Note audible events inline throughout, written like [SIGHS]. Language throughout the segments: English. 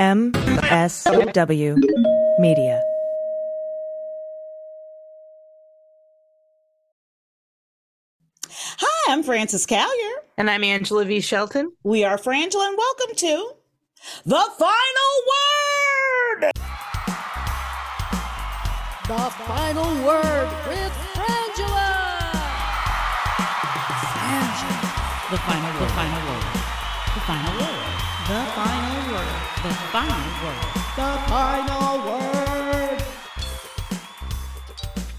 MSW Media. Hi, I'm Frances Callier. And I'm Angela V. Shelton. We are Frangela, and welcome to The Final Word. The Final Word with Frangela. The final word. The final word. The final word. The final word. The final word. The Final Word.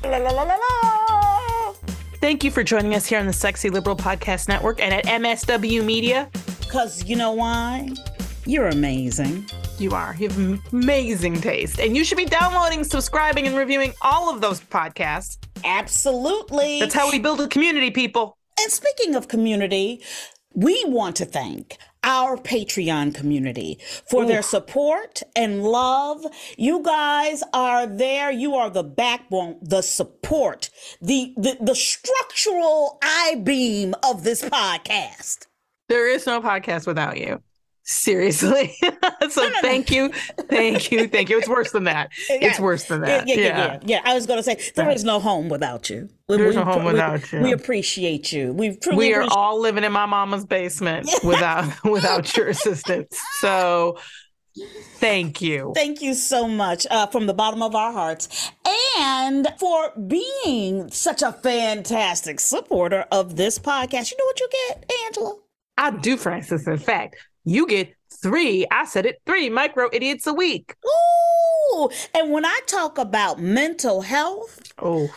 La, la, la, la, la. Thank you for joining us here on the Sexy Liberal Podcast Network and at MSW Media. Because you know why? You're amazing. You are. You have amazing taste. And you should be downloading, subscribing, and reviewing all of those podcasts. Absolutely. That's how we build a community, people. And speaking of community, we want to thank our Patreon community for their support and love. You guys are there. You are the backbone, the support, the the, the structural I beam of this podcast. There is no podcast without you. Seriously. [LAUGHS] so thank you. Thank you. Thank you. It's worse than that. [LAUGHS] It's worse than that. yeah, yeah, yeah. yeah. I was going to say there is no home without you. We- There's we- no home we- without you. We appreciate you. We truly We are all living in my mama's basement without [LAUGHS] without your assistance. So thank you. Thank you so much uh, from the bottom of our hearts and for being such a fantastic supporter of this podcast. You know what you get, Angela? I do, Frances. In fact, you get three, I said it, three micro idiots a week. Ooh, and when I talk about mental health, Oh,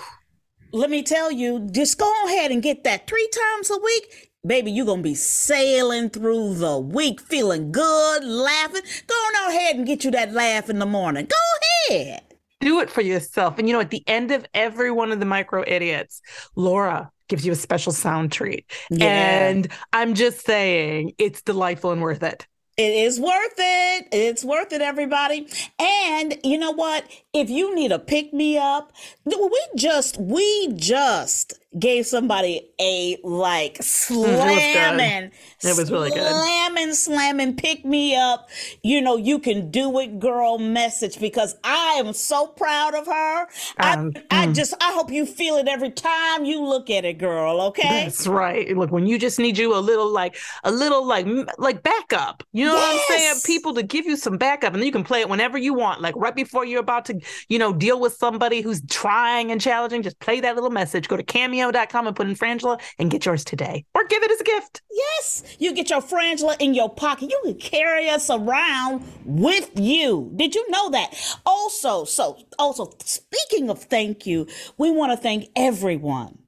let me tell you, just go ahead and get that three times a week. Baby, you're going to be sailing through the week feeling good, laughing. Go on ahead and get you that laugh in the morning. Go ahead. do it for yourself. And you know, at the end of every one of the micro idiots, Laura gives you a special sound treat. Yeah. And I'm just saying, it's delightful and worth it. It is worth it. It's worth it, everybody. And you know what? If you need a pick me up, we just we just gave somebody a like [LAUGHS] slamming, It was really good. slamming, slamming pick me up. You know, you can do it, girl. Message because I am so proud of her. Um, I, I just I hope you feel it every time you look at it, girl. Okay. That's right. Look, when you just need you a little like a little like like backup. You know what I'm saying? People to give you some backup and then you can play it whenever you want. Like right before you're about to, you know, deal with somebody who's trying and challenging, just play that little message. Go to and put in Frangela and get yours today. Or give it as a gift. Yes, you get your frangela in your pocket. You can carry us around with you. Did you know that? Also, so also speaking of thank you, we want to thank everyone.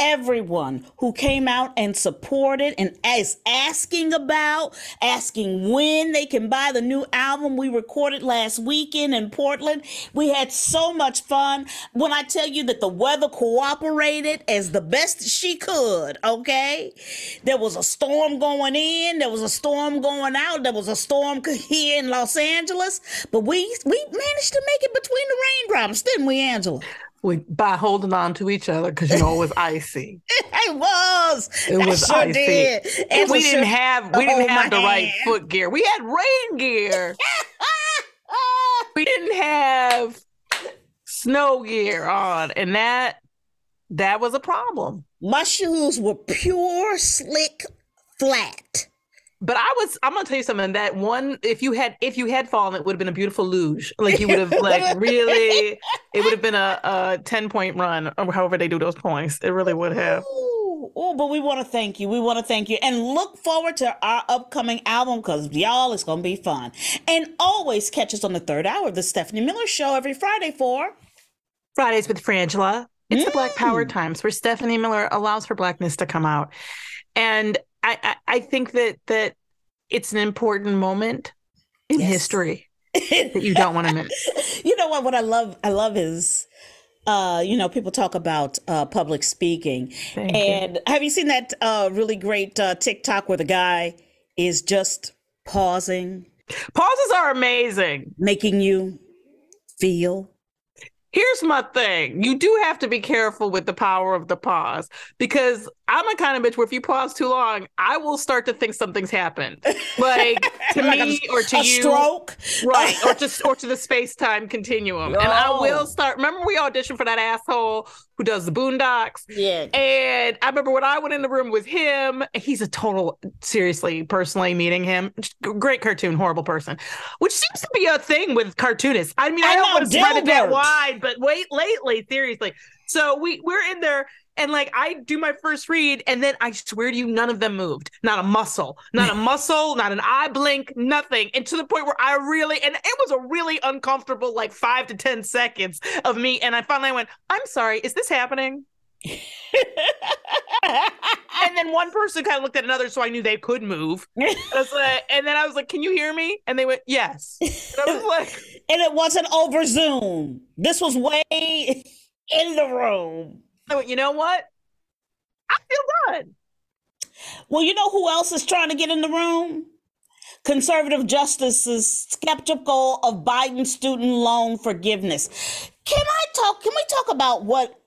Everyone who came out and supported and is asking about, asking when they can buy the new album we recorded last weekend in Portland. We had so much fun. When I tell you that the weather cooperated as the best she could, okay? There was a storm going in, there was a storm going out, there was a storm [LAUGHS] here in Los Angeles, but we we managed to make it between the raindrops, didn't we, Angela? We, by holding on to each other because you know it was [LAUGHS] icy. It was. It was sure icy. did. And we didn't sure- have we oh, didn't have the right foot gear. We had rain gear. [LAUGHS] we didn't have snow gear on, and that that was a problem. My shoes were pure slick flat. But I was I'm gonna tell you something. That one, if you had if you had fallen, it would have been a beautiful luge. Like you would have [LAUGHS] like really, it would have been a, a ten point run or however they do those points. It really would have. Ooh, but we want to thank you. We want to thank you and look forward to our upcoming album because y'all, it's going to be fun. And always catch us on the third hour of the Stephanie Miller Show every Friday for. Fridays with Frangela. It's the Black Mm. Power times where Stephanie Miller allows for blackness to come out, and I I, think that that it's an important moment in Yes. history [LAUGHS] that you don't want to miss. [LAUGHS] you know what? What I love, I love is, uh, you know, people talk about uh, public speaking, Thank you. and have you seen that uh, really great uh, TikTok where the guy is just pausing, Pauses are amazing. making you feel? Here's my thing. You do have to be careful with the power of the pause because I'm a kind of bitch where if you pause too long, I will start to think something's happened. Like to [LAUGHS] Like me a- or to a you. stroke. Right. or [LAUGHS] to or to the space time continuum. And I will start. Remember we auditioned for that asshole who does the boondocks? Yeah. And I remember when I went in the room with him, he's a total, seriously, personally meeting him, great cartoon, horrible person, which seems to be a thing with cartoonists. I mean, I, I don't know, want to spread it that wide, but wait, lately, seriously. So we we're in there. And like I do my first read, and then I swear to you, none of them moved. Not a muscle, not a [LAUGHS] muscle, not an eye blink, nothing. And to the point where I really, and it was a really uncomfortable, like five to ten seconds of me. And I finally went, "I'm sorry, is this happening?" and then one [LAUGHS] person kind of looked at another, so I knew they could move. [LAUGHS] I was like, and then I was like, "Can you hear me?" And they went, "Yes." And I was like, and it wasn't over Zoom. This was way in the room. "You know what? I feel good." Well, you know who else is trying to get in the room? Conservative justices skeptical of Biden student loan forgiveness. Can I talk? Can we talk about what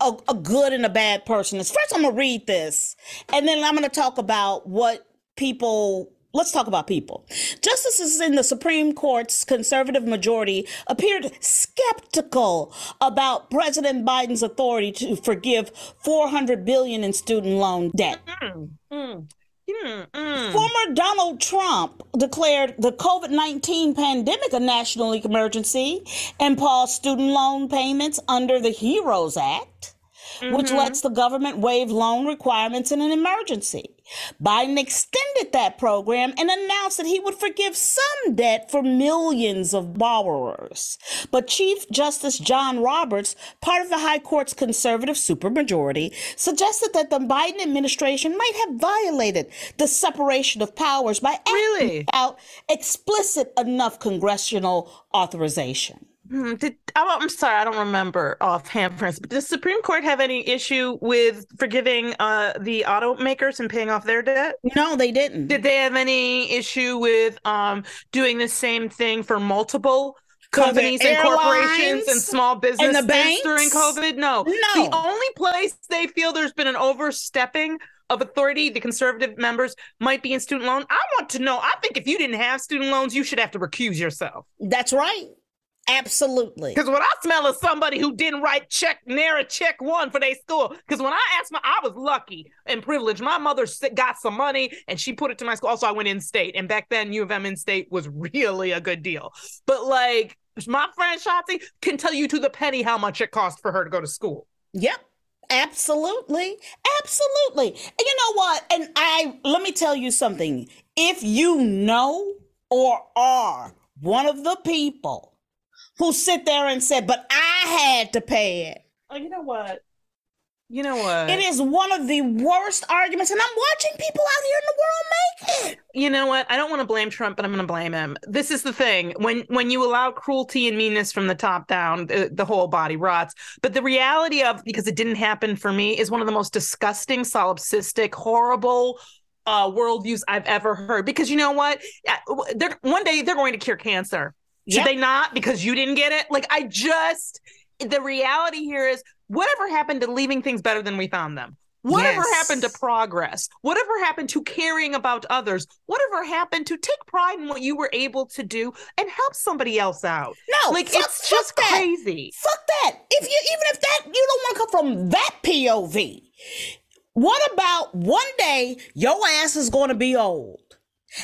a, a good and a bad person is? First, I'm gonna read this, and then I'm gonna talk about what people. Let's talk about people. Justices in the Supreme Court's conservative majority appeared skeptical about President Biden's authority to forgive 400 billion in student loan debt. Mm, mm, mm, mm. Former Donald Trump declared the COVID 19 pandemic a national emergency and paused student loan payments under the HEROES Act, which lets the government waive loan requirements in an emergency. Biden extended that program and announced that he would forgive some debt for millions of borrowers. But Chief Justice John Roberts, part of the High Court's conservative supermajority, suggested that the Biden administration might have violated the separation of powers by acting Really? without explicit enough congressional authorization. Hmm, Did I'm, I'm sorry, I don't remember offhand, Prince. But does Supreme Court have any issue with forgiving uh, the automakers and paying off their debt? No, they didn't. Did they have any issue with um, doing the same thing for multiple companies and corporations and small businesses banks? during COVID? No. No. The only place they feel there's been an overstepping of authority, the conservative members might be in student loan. I want to know. I think if you didn't have student loans, you should have to recuse yourself. That's right. Absolutely. Because what I smell is somebody who didn't write check, NARA check one for their school. Because when I asked my, I was lucky and privileged. My mother got some money and she put it to my school. Also, I went in state. And back then, U of M in state was [LAUGHS] really a good deal. But like, my friend Shotzi can tell you to the penny how much it cost for her to go to school. Yep. Absolutely. Absolutely. And you know what? And I let me tell you something. If you know or are one of the people who sit there and said, but I had to pay it. Oh, you know what? You know what? It is one of the worst arguments, and I'm watching people out here in the world make it. you know what i don't want to blame trump but i'm going to blame him this is the thing when when you allow cruelty and meanness from the top down the, the whole body rots but the reality of because it didn't happen for me is one of the most disgusting solipsistic horrible uh worldviews i've ever heard because you know what Yeah, they're one day they're going to cure cancer should they not because you didn't get it like i just the reality here is whatever happened to leaving things better than we found them Whatever Yes. happened to progress? Whatever happened to caring about others? Whatever happened to take pride in what you were able to do and help somebody else out? No, like fuck- it's fuck just that. crazy. Fuck that. If you even if that you don't want to come from that POV, what about one day your ass is going to be old?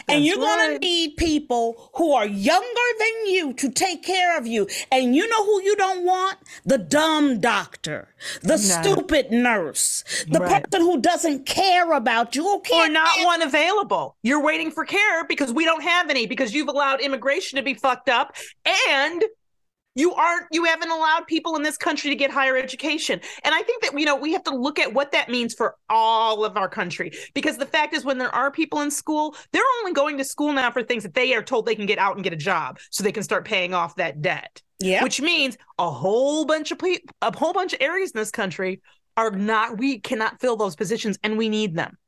And That's you're going to need people who are younger than you to take care of you. And you know who you don't want? The dumb doctor, the stupid nurse, the Right. person who doesn't care about you, who Or can't not one available. You're waiting for care because we don't have any because you've allowed immigration to be fucked up and you aren't you haven't allowed people in this country to get higher education. And i think that you know we have to look at what that means for all of our country. Because the fact is when there are people in school they're only going to school now for things that they are told they can get out and get a job so they can start paying off that debt. Yeah. which means a whole bunch of people a whole bunch of areas in this country are not we cannot fill those positions and we need them.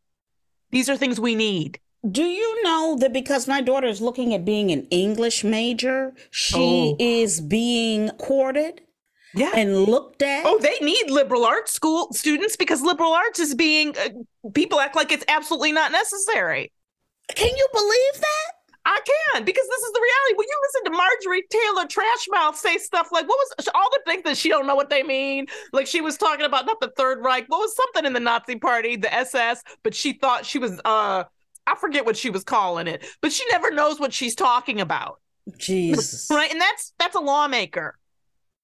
These are things we need Do you know that because my daughter is looking at being an English major, she Oh. is being courted Yeah. and looked at. Oh, they need liberal arts school students because liberal arts is being uh, people act like it's absolutely not necessary. Can you believe that? I can because this is the reality. When you listen to Marjorie Taylor Trashmouth say stuff like, "What was all the things that she don't know what they mean?" Like she was talking about not the Third Reich, what was something in the Nazi Party, the SS, but she thought she was uh, I forget what she was calling it, but she never knows what she's talking about, Jesus. right? And that's that's a lawmaker.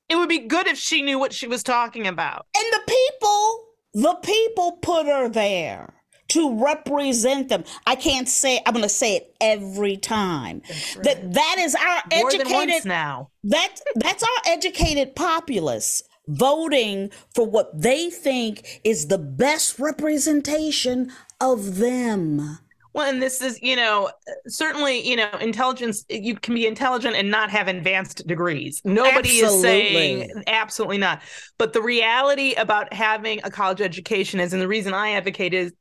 It would be good if she knew what she was talking about. And the people, the people put her there to represent them. I can't say I'm going to say it every time. That that is our More than once educated now. that that's our educated populace voting for what they think is the best representation of them. Well, and this is, you know, certainly, you know, intelligence, you can be intelligent and not have advanced degrees. Nobody is saying Absolutely. absolutely not. But the reality about having a college education is, and the reason I advocate is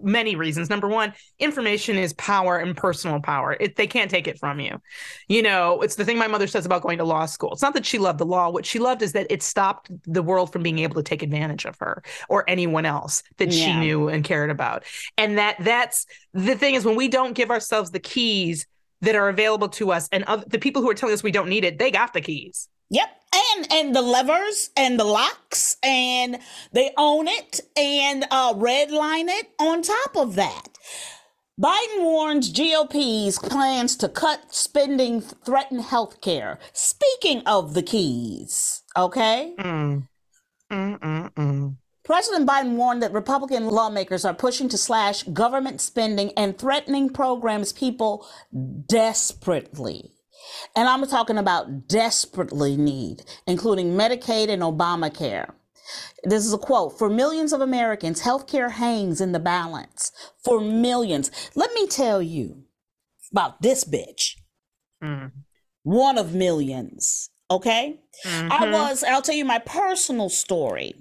many reasons. Number one, information is power and personal power. It, they can't take it from you. You know, it's the thing my mother says about going to law school. It's not that she loved the law. What she loved is that it stopped the world from being able to take advantage of her or anyone else that she knew and cared about. And that that's the thing is when we don't give ourselves the keys that are available to us and other, the people who are telling us we don't need it, they got the keys. Yep. And and the levers and the locks and they own it and uh redline it on top of that. Biden warns GOP's plans to cut spending threaten health care. Speaking of the keys, okay? Mm. Mm-mm-mm. President Biden warned that Republican lawmakers are pushing to slash government spending and threatening programs people desperately, and I'm talking about desperately need, including Medicaid and Obamacare. This is a quote For millions of Americans, healthcare hangs in the balance. For millions. Let me tell you about this bitch, Mm. one of millions. Okay? I Mhm. was, I'll tell you my personal story.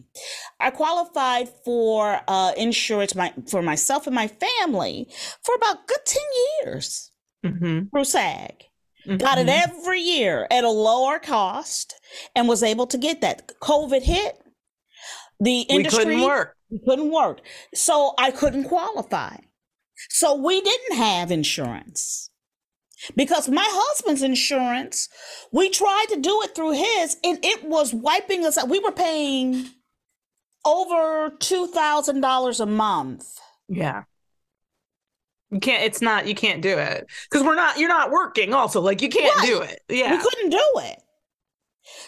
I qualified for uh, insurance my, for myself and my family for about good 10 years Mhm. through SAG. Got it Mhm. every year at a lower cost and was able to get that. COVID hit. The We industry couldn't work. we couldn't work. So I couldn't qualify. So we didn't have insurance. Because my husband's insurance, we tried to do it through his and it was wiping us out. We were paying over $2,000 a month. Yeah. You can't, it's not, you can't do it because we're not, you're not working also. Like you can't Right. do it. Yeah, we couldn't do it.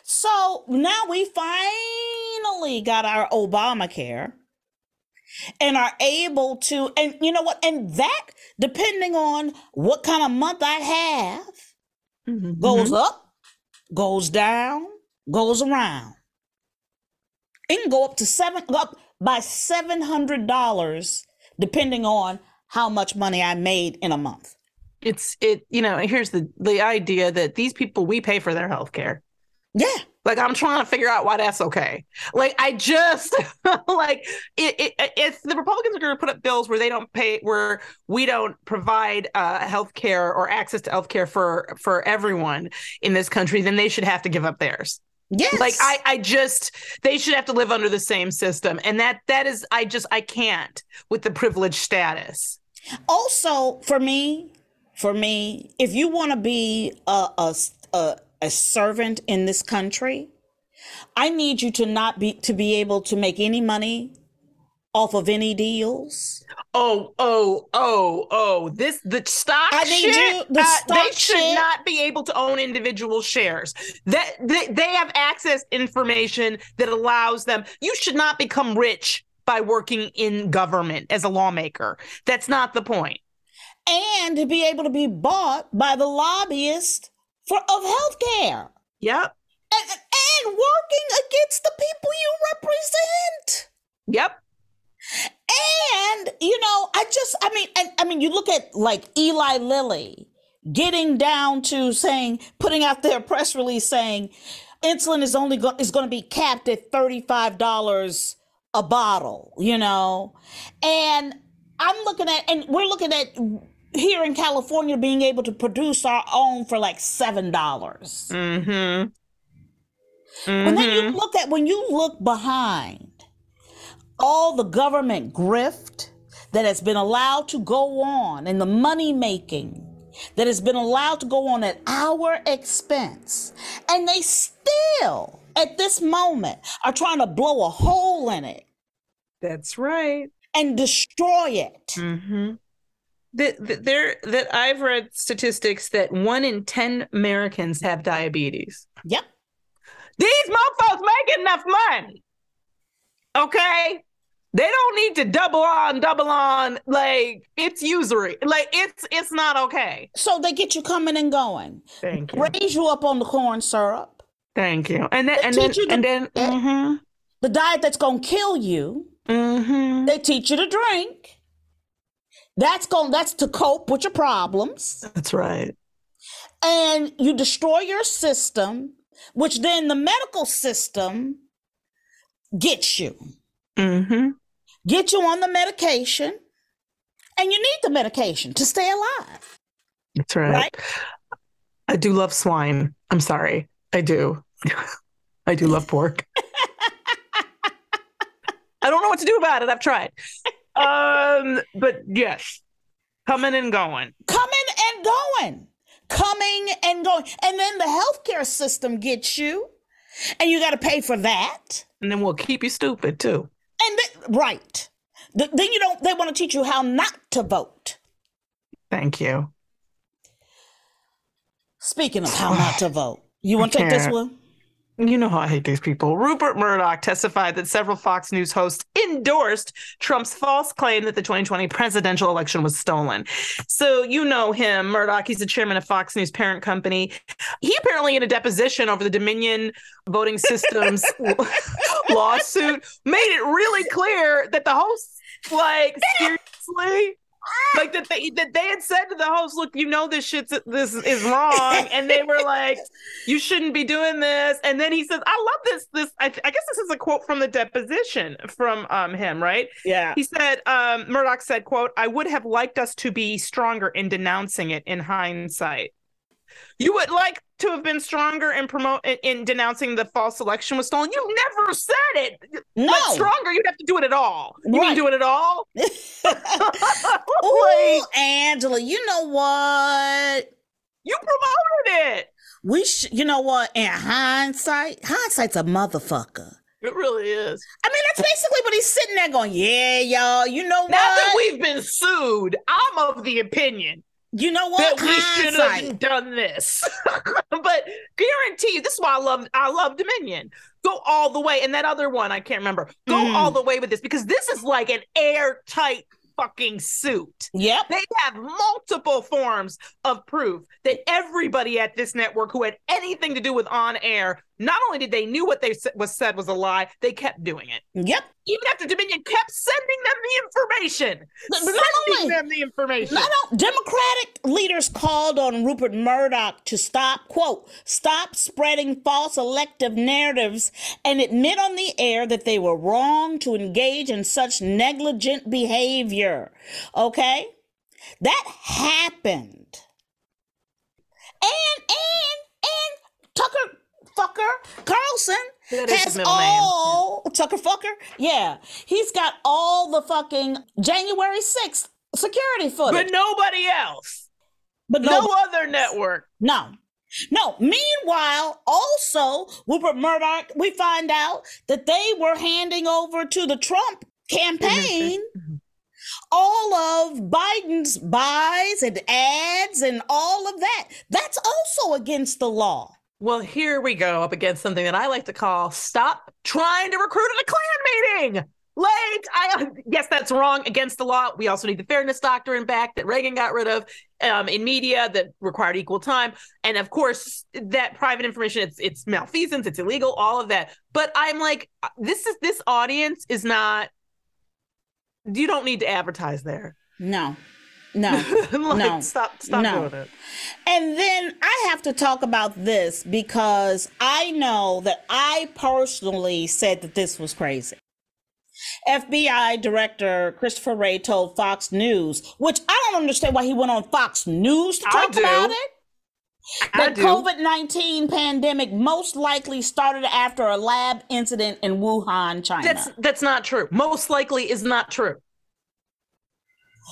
So now we finally got our Obamacare and are able to, and you know what? And that, depending on what kind of month I have, Mhm. goes up, goes down, goes around. It can go up to seven, up by seven hundred dollars, depending on how much money I made in a month. It's, it, you know, here's the, the idea that these people, we pay for their health care. Yeah, Like I'm trying to figure out why that's okay. Like I just [LAUGHS] like it, it, if the Republicans are going to put up bills where they don't pay, where we don't provide uh, health care or access to health care for for everyone in this country, then they should have to give up theirs. yes. Like I, I just they should have to live under the same system, and that that is I just I can't with the privileged status. Also for me for me if you want to be a, a, a, a servant in this country i need you to not be to be able to make any money off of any deals Oh, oh, oh, oh! This the stock I need shit. you- the uh, stock they should shit. not be able to own individual shares. That they, they have access information that allows them. You should not become rich by working in government as a lawmaker. That's not the point. and to be able to be bought by the lobbyist for of healthcare Yep. and, and working against the people you represent Yep. And you know, I just I mean and I mean you look at like Eli Lilly getting down to saying putting out their press release saying insulin is only go- is going to be capped at $35 a bottle, you know. And I'm looking at and we're looking at here in California being able to produce our own for like $7. Mm-hmm. But then you Mhm. look at when you look behind all the government grift that has been allowed to go on and the money making that has been allowed to go on at our expense. And they still, at this moment, are trying to blow a hole in it That's right. and destroy it. Mm-hmm. That that there that I've read statistics that one in ten Americans have diabetes. Yep. These motherfuckers make enough money. Okay? They don't need to double on, double on. Like it's usury. Like it's it's not okay. So they get you coming and going, Thank you. raise you up on the corn syrup, Thank you. And then They and then you to- and then mm-hmm, the diet that's going to kill you. mm-hmm. They teach you to drink. That's going that's to cope with your problems. That's right. And you destroy your system, which then the medical system gets you. Mm-hmm. Get you on the medication. And you need the medication to stay alive. That's right. Right? I do love swine. I'm sorry. I do. [LAUGHS] I do love pork. [LAUGHS] I don't know what to do about it. I've tried. Um, but yes, coming and going. Coming and going. Coming and going. And then the healthcare system gets you. And you got to pay for that. And then we'll keep you stupid too. And then, right. Th- Then you don't, they want to teach you how not to vote. Thank you. Speaking of how not to [SIGHS] vote, you want to take this one? You know how I hate these people. Rupert Murdoch testified that several Fox News hosts endorsed Trump's false claim that the 2020 presidential election was stolen. So you know him, Murdoch. He's the chairman of Fox News parent company. He apparently, in a deposition over the Dominion voting systems [LAUGHS] lawsuit, made it really clear that the hosts, like, [LAUGHS] seriously. Like that they that they had said to the host, look, you know this shit's this is wrong, and they were like, you shouldn't be doing this. And then he says, I love this. This I, I guess this is a quote from the deposition from um him, right? Yeah. He said, um, Murdoch said, quote, I would have liked us to be stronger in denouncing it in hindsight. You would like to have been stronger in promote in, in denouncing the false election was stolen. You never said it. No. Like stronger, you'd have to do it at all. You Right. mean do it at all? [LAUGHS] Ooh, Like, Angela, you know what? you promoted it. We sh- you know what? In hindsight, hindsight's a motherfucker. It really is. I mean, that's basically what he's sitting there going, yeah, y'all, you know Now that we've been sued, I'm of the opinion You know what? that we should have done this. [LAUGHS] but guarantee you, this is why I love I love Dominion. Go all the way. And that other one, I can't remember. Go Mm. all the way with this because this is like an airtight fucking suit. Yep. They have multiple forms of proof that everybody at this network who had anything to do with on air, not only did they knew what they was said was a lie, they kept doing it. Yep. Even after Dominion kept sending them the information, but sending not only- them the information. Not all, Democratic leaders called on Rupert Murdoch to stop, quote, stop spreading false elective narratives and admit on the air that they were wrong to engage in such negligent behavior. Okay? That happened. And, and, and Tucker fucker Carlson That has middle name. all Tucker fucker. Yeah. He's got all the fucking January 6th security footage. but nobody else. But No, no, other network. no, no. Meanwhile, also, Rupert Murdoch, we find out that they were handing over to the Trump campaign mm-hmm. all of Biden's buys and ads and all of that. That's also against the law. Well, here we go up against something that I like to call stop trying to recruit at a Klan meeting. Like, I yes, that's wrong against the law. We also need the fairness doctrine back that Reagan got rid of um, in media that required equal time, and of course that private information. It's it's malfeasance. It's illegal. All of that. But I'm like, this is this audience is not. You don't need to advertise there. No, no. [LAUGHS] like, No. stop, stop No. doing it. And then I have to talk about this because I know that I personally said that this was crazy. FBI Director Christopher Wray told Fox News, which I don't understand why he went on Fox News to talk about it. The. COVID 19 pandemic most likely started after a lab incident in Wuhan, China. That's that's not true. Most likely is not true.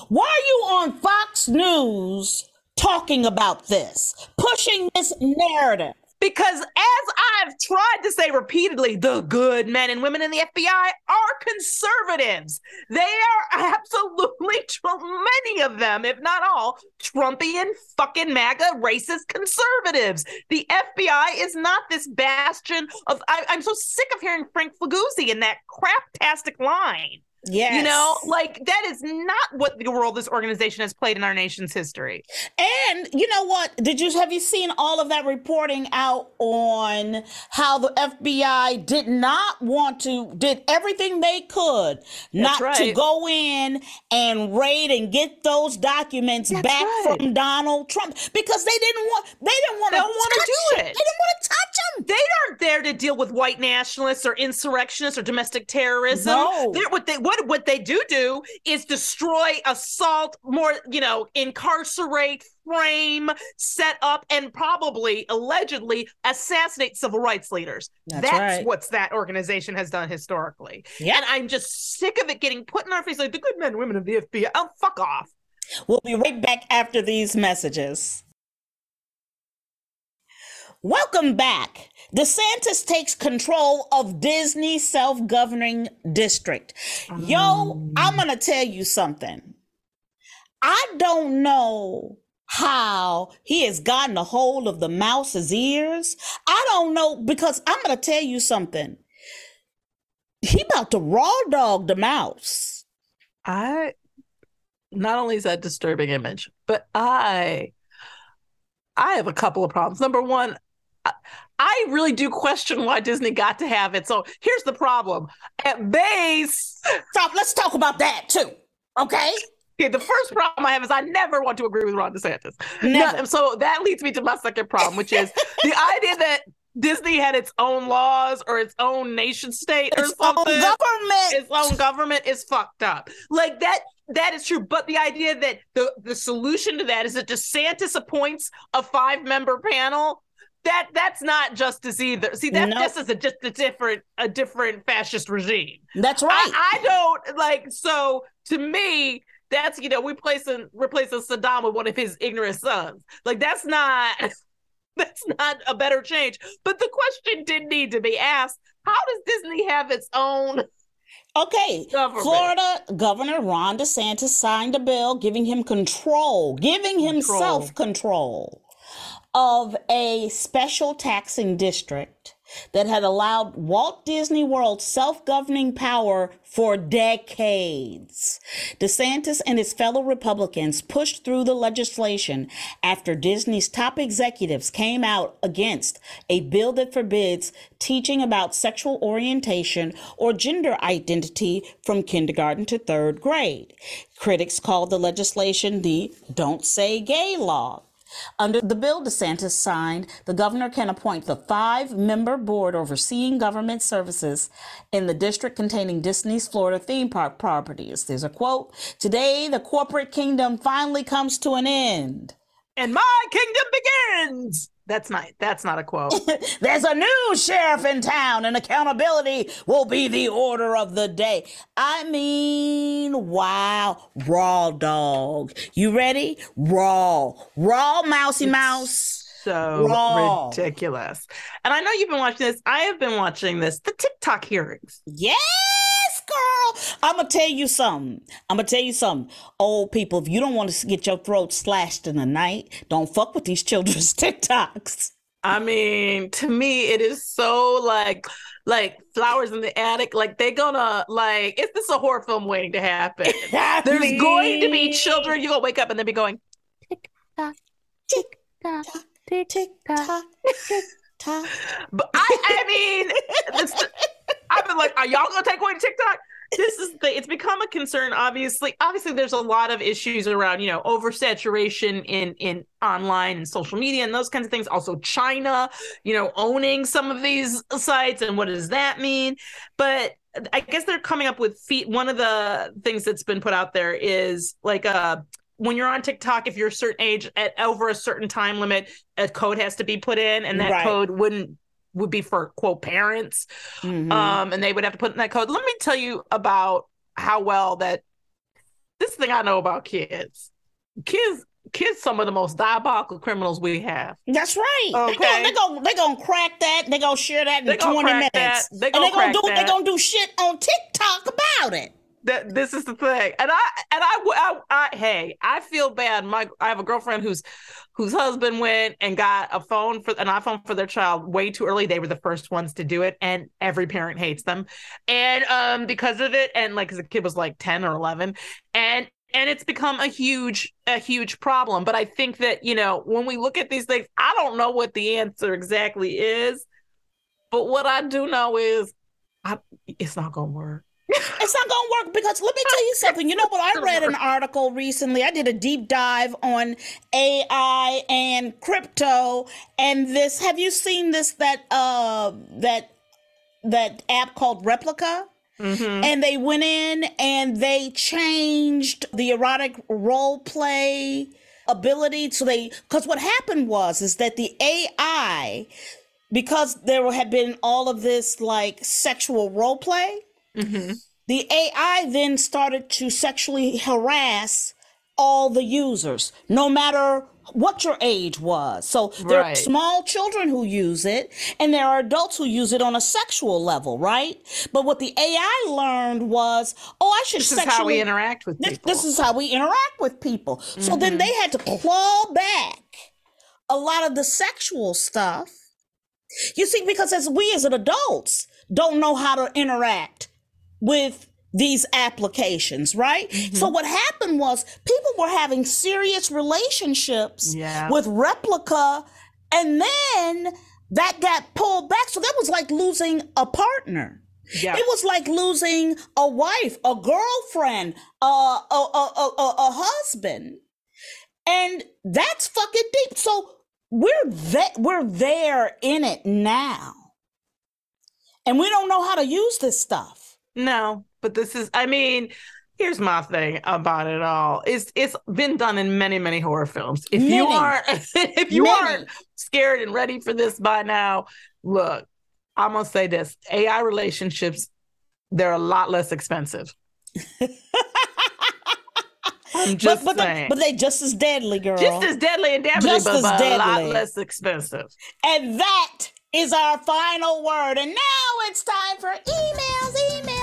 Why are you on Fox News talking about this, pushing this narrative? Because as I've tried to say repeatedly, the good men and women in the FBI are conservatives. They are absolutely, [LAUGHS] many of them, if not all, Trumpian fucking MAGA racist conservatives. The FBI is not this bastion of. I, I'm so sick of hearing Frank Figliuzzi in that craptastic line. Yes. You know, like that is not what the role this organization has played in our nation's history. And you know what? Did you have you seen all of that reporting out on how the FBI did not want to did everything they could not to go in and raid and get those documents That's back right. from Donald Trump because they didn't want they didn't want They to don't wanna do it. They didn't want to touch him. They aren't there to deal with white nationalists or insurrectionists or domestic terrorism. No. They're, what they what what what they do do is destroy, assault, more you know, incarcerate, frame, set up, and probably allegedly assassinate civil rights leaders. That's right. what that organization has done historically. Yeah. And I'm just sick of it getting put in our face like the good men and women of the FBI. Oh, fuck off. We'll be right back after these messages. Welcome back. DeSantis takes control of Disney self governing district. Yo, um. I'm going to tell you something. I don't know how he has gotten a hold of the mouse's ears. I don't know because I'm going to tell you something. He about to raw dog the mouse. I not only is that a disturbing image, but I I have a couple of problems. Number one, I, really do question why Disney got to have it. So here's the problem. At base, Stop. Let's talk about that too. Okay. okay, the first problem I have is I never want to agree with Ron DeSantis. Never. No, so that leads me to my second problem, which is the [LAUGHS] idea that Disney had its own laws or its own nation state or Its own something. government. its own government is fucked up. Like that that is true. But the idea that the the solution to that is that DeSantis appoints a five member panel. That that's not justice either. See, that Nope. this is a just a different a different fascist regime. That's right. I, I don't like so to me, that's you know, we placing replacing Saddam with one of his ignorant sons. Like that's not [LAUGHS] that's not a better change. But the question did need to be asked: How does Disney have its own okay. government? Florida Governor Ron DeSantis signed a bill giving him control, giving himself control of a special taxing district that had allowed Walt Disney World self governing power for decades. DeSantis and his fellow Republicans pushed through the legislation after Disney's top executives came out against a bill that forbids teaching about sexual orientation or gender identity from kindergarten to third grade. Critics called the legislation the Don't Say Gay Law. Under the bill DeSantis signed, the governor can appoint the five member board overseeing government services in the district containing Disney's Florida theme park properties. There's a quote Today, the corporate kingdom finally comes to an end. and my kingdom begins. That's not that's not a quote. [LAUGHS] There's a new sheriff in town, and accountability will be the order of the day. I mean, wow, raw dog. You ready? Raw, raw, mousy mouse. So Raw. ridiculous. And I know you've been watching this. I have been watching this. The TikTok hearings. Yes, girl. I'm gonna tell you something. I'm gonna tell you something. Old people, if you don't want to get your throat slashed in the night, don't fuck with these children's [LAUGHS] TikToks. I mean, to me, it is so like like flowers in the attic. Like they're gonna like is this a horror film waiting to happen? [LAUGHS] I There's going to be children. You gonna wake up and they'll be going, tick tock, tick tock, tick tock. but I I mean [LAUGHS] it's, I've been like, are y'all gonna take away TikTok? This is the it's become a concern, obviously. Obviously, there's a lot of issues around, you know, oversaturation in in online and social media and those kinds of things. Also, China, you know, owning some of these sites and what does that mean? But I guess they're coming up with feet. One of the things that's been put out there is like a when you're on TikTok, if you're a certain age at over a certain time limit, a code has to be put in, and that Right. code wouldn't would be for quote parents, Mhm. um, and they would have to put in that code. Let me tell you about how well that this thing I know about kids. Kids, kids, some of the most diabolical criminals we have. That's right. Okay. They gonna, they gonna they crack that. they're gonna share that in They twenty minutes. that. They and gonna they gonna do they gonna do shit on TikTok about it. That this is the thing. And i and I, I i hey i feel bad. My i have a girlfriend whose whose husband went and got a phone for an iphone for their child way too early. They were the first ones to do it and every parent hates them. And um because of it and like the kid was like 10 or 11 and and it's become a huge a huge problem. But i think that you know when we look at these things i don't know what the answer exactly is but what i do know is I, it's not gonna work It's not gonna work because let me tell you something. You know what? I read an article recently. I did a deep dive on AI and crypto and this. Have you seen this? That uh that that app called Replika. Mhm. and they went in and they changed the erotic role play ability so they because what happened was is that the ai because there had been all of this like sexual role play Mhm. the ai then started to sexually harass all the users no matter what your age was so there are small children who use it and there are adults who use it on a sexual level right but what the ai learned was oh i should This is sexually how we interact with this, people. this is how we interact with people. So then Mm-hmm. they had to claw back a lot of the sexual stuff. You see, because as we as adults don't know how to interact with these applications, right? Mm-hmm. So what happened was people were having serious relationships Yeah. with Replika and then that got pulled back. So that was like losing a partner. yeah. It was like losing a wife, a girlfriend, a, a, a, a, husband. And that's fucking deep. So we're that we're there in it now. And we don't know how to use this stuff. No, but this is I mean, here's my thing about it all. It's it's been done in many, many horror films. If you aren't [LAUGHS] if you Many. aren't scared and ready for this by now, look, I'm gonna say this. AI relationships, they're a lot less expensive. [LAUGHS] I'm just but, but, saying. but they just as deadly, girl. just as deadly and damaging, Just but, as but a lot deadly. less expensive. And that is our final word. And now it's time for emails, emails.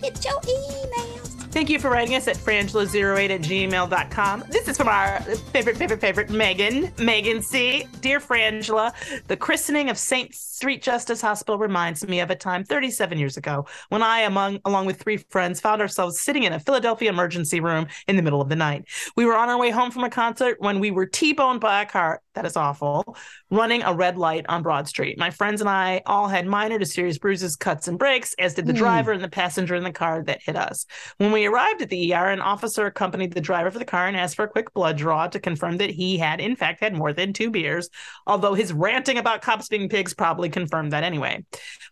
Get your emails. Thank you for writing us at frangela08 at gmail.com. This is from our favorite, favorite, favorite, Megan. Megan C. Dear Frangela, the christening of St. Street Justice Hospital reminds me of a time 37 years ago when I, among along with three friends, found ourselves sitting in a Philadelphia emergency room in the middle of the night. We were on our way home from a concert when we were T-boned by a car, that is awful, running a red light on Broad Street. My friends and I all had minor to serious bruises, cuts, and breaks, as did the driver and the passenger in the car that hit us. When we arrived at the ER, an officer accompanied the driver for the car and asked for a quick blood draw to confirm that he had, in fact, had more than two beers, although his ranting about cops being pigs probably confirmed that anyway.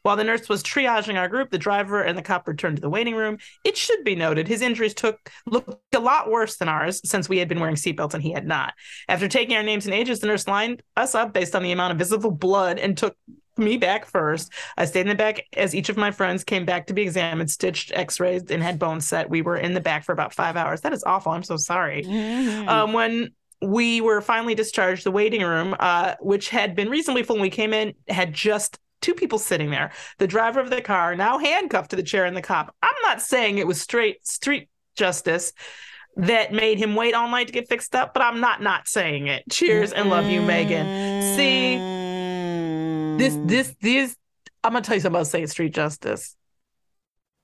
While the nurse was triaging our group, the driver and the cop returned to the waiting room. It should be noted his injuries took looked a lot worse than ours since we had been wearing seatbelts and he had not. After taking our names and ages, the nurse lined us up based on the amount of visible blood and took me back first. I stayed in the back as each of my friends came back to be examined, stitched, x-rays, and had bones set. We were in the back for about five hours. That is awful. I'm so sorry. Um, when we were finally discharged, the waiting room, uh, which had been reasonably full when we came in, had just two people sitting there. The driver of the car, now handcuffed to the chair, and the cop. I'm not saying it was straight street justice that made him wait all night to get fixed up, but I'm not not saying it. Cheers and love you, Megan. See, this Mm. this this I'm gonna tell you something about State Street Justice.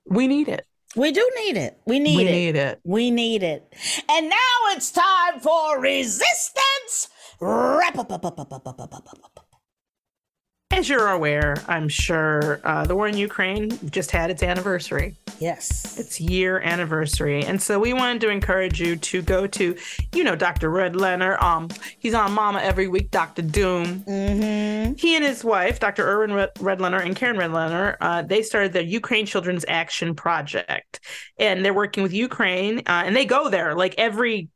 We need it. We do need it. We need we it. need it. We need it. And now it's time for resistance. Wrap up, up, up, up, up, up, up, up, up. As you're aware, I'm sure uh, the war in Ukraine just had its anniversary. Yes. its year anniversary. And so we wanted to encourage you to go to, you know, Dr. Redlener. Um, he's on Mama every week, Dr. Doom. Mm-hmm. He and his wife, Dr. Irwin Red- Redlener and Karen Redlener, uh, they started the Ukraine Children's Action Project, and they're working with Ukraine, uh, and they go there like every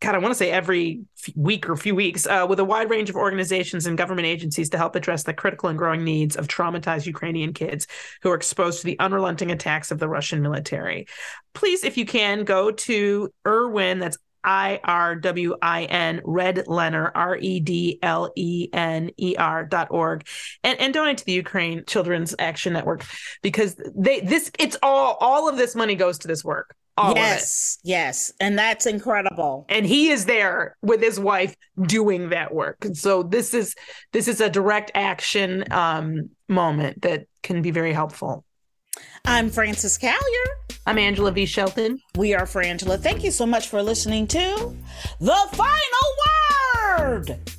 God, I want to say every week or few weeks, uh, with a wide range of organizations and government agencies to help address the critical and growing needs of traumatized Ukrainian kids who are exposed to the unrelenting attacks of the Russian military. Please, if you can, go to Irwin, that's I R W I N, Redlener, R E D L E N E R dot org, and, and donate to the Ukraine Children's Action Network because they this it's all all of this money goes to this work. All yes, yes, and that's incredible. And he is there with his wife doing that work. And so this is this is a direct action um, moment that can be very helpful. I'm Frances Callier. I'm Angela V. Shelton. We are Frangela. Thank you so much for listening to The Final Word.